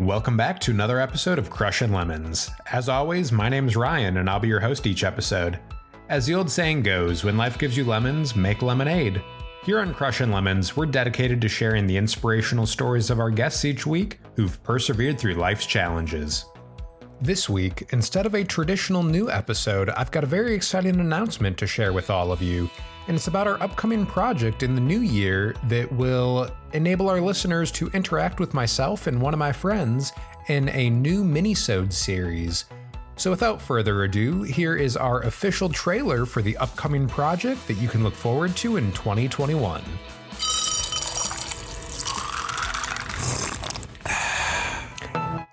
Welcome back to another episode of Crushin' Lemons. As always, my name's Ryan, and I'll be your host each episode. As the old saying goes, when life gives you lemons, make lemonade. Here on Crushin' Lemons, we're dedicated to sharing the inspirational stories of our guests each week who've persevered through life's challenges. This week, instead of a traditional new episode, I've got a very exciting announcement to share with all of you and it's about our upcoming project in the new year that will enable our listeners to interact with myself and one of my friends in a new minisode series. So without further ado, here is our official trailer for the upcoming project that you can look forward to in 2021.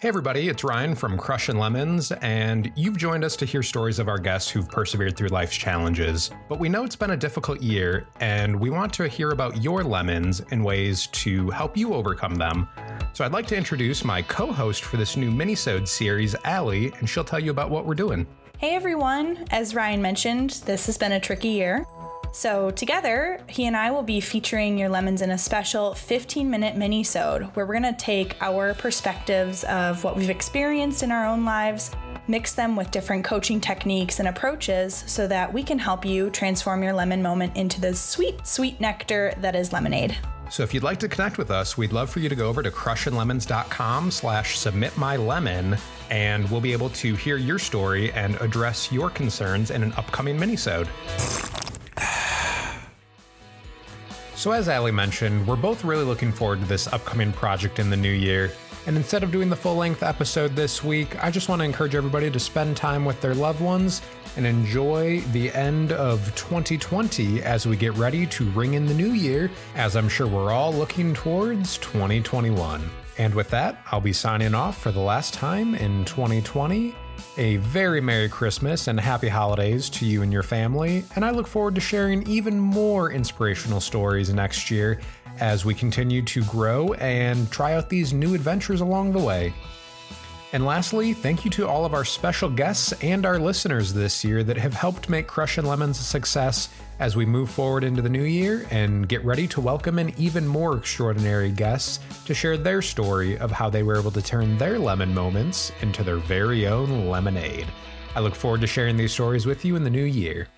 Hey, everybody, it's Ryan from Crushin' Lemons, and you've joined us to hear stories of our guests who've persevered through life's challenges. But we know it's been a difficult year, and we want to hear about your lemons and ways to help you overcome them. So I'd like to introduce my co host for this new minisode series, Ali, and she'll tell you about what we're doing. Hey everyone! As Ryan mentioned, this has been a tricky year. So, together, he and I will be featuring your lemons in a special 15 minute mini sode where we're going to take our perspectives of what we've experienced in our own lives, mix them with different coaching techniques and approaches so that we can help you transform your lemon moment into the sweet, sweet nectar that is lemonade. So if you'd like to connect with us, we'd love for you to go over to crushinlemons.com slash submit and we'll be able to hear your story and address your concerns in an upcoming minisode. So, as Ali mentioned, we're both really looking forward to this upcoming project in the new year. And instead of doing the full length episode this week, I just want to encourage everybody to spend time with their loved ones and enjoy the end of 2020 as we get ready to ring in the new year, as I'm sure we're all looking towards 2021. And with that, I'll be signing off for the last time in 2020. A very Merry Christmas and Happy Holidays to you and your family, and I look forward to sharing even more inspirational stories next year as we continue to grow and try out these new adventures along the way. And lastly, thank you to all of our special guests and our listeners this year that have helped make Crushin' Lemons a success as we move forward into the new year and get ready to welcome in even more extraordinary guests to share their story of how they were able to turn their lemon moments into their very own lemonade. I look forward to sharing these stories with you in the new year.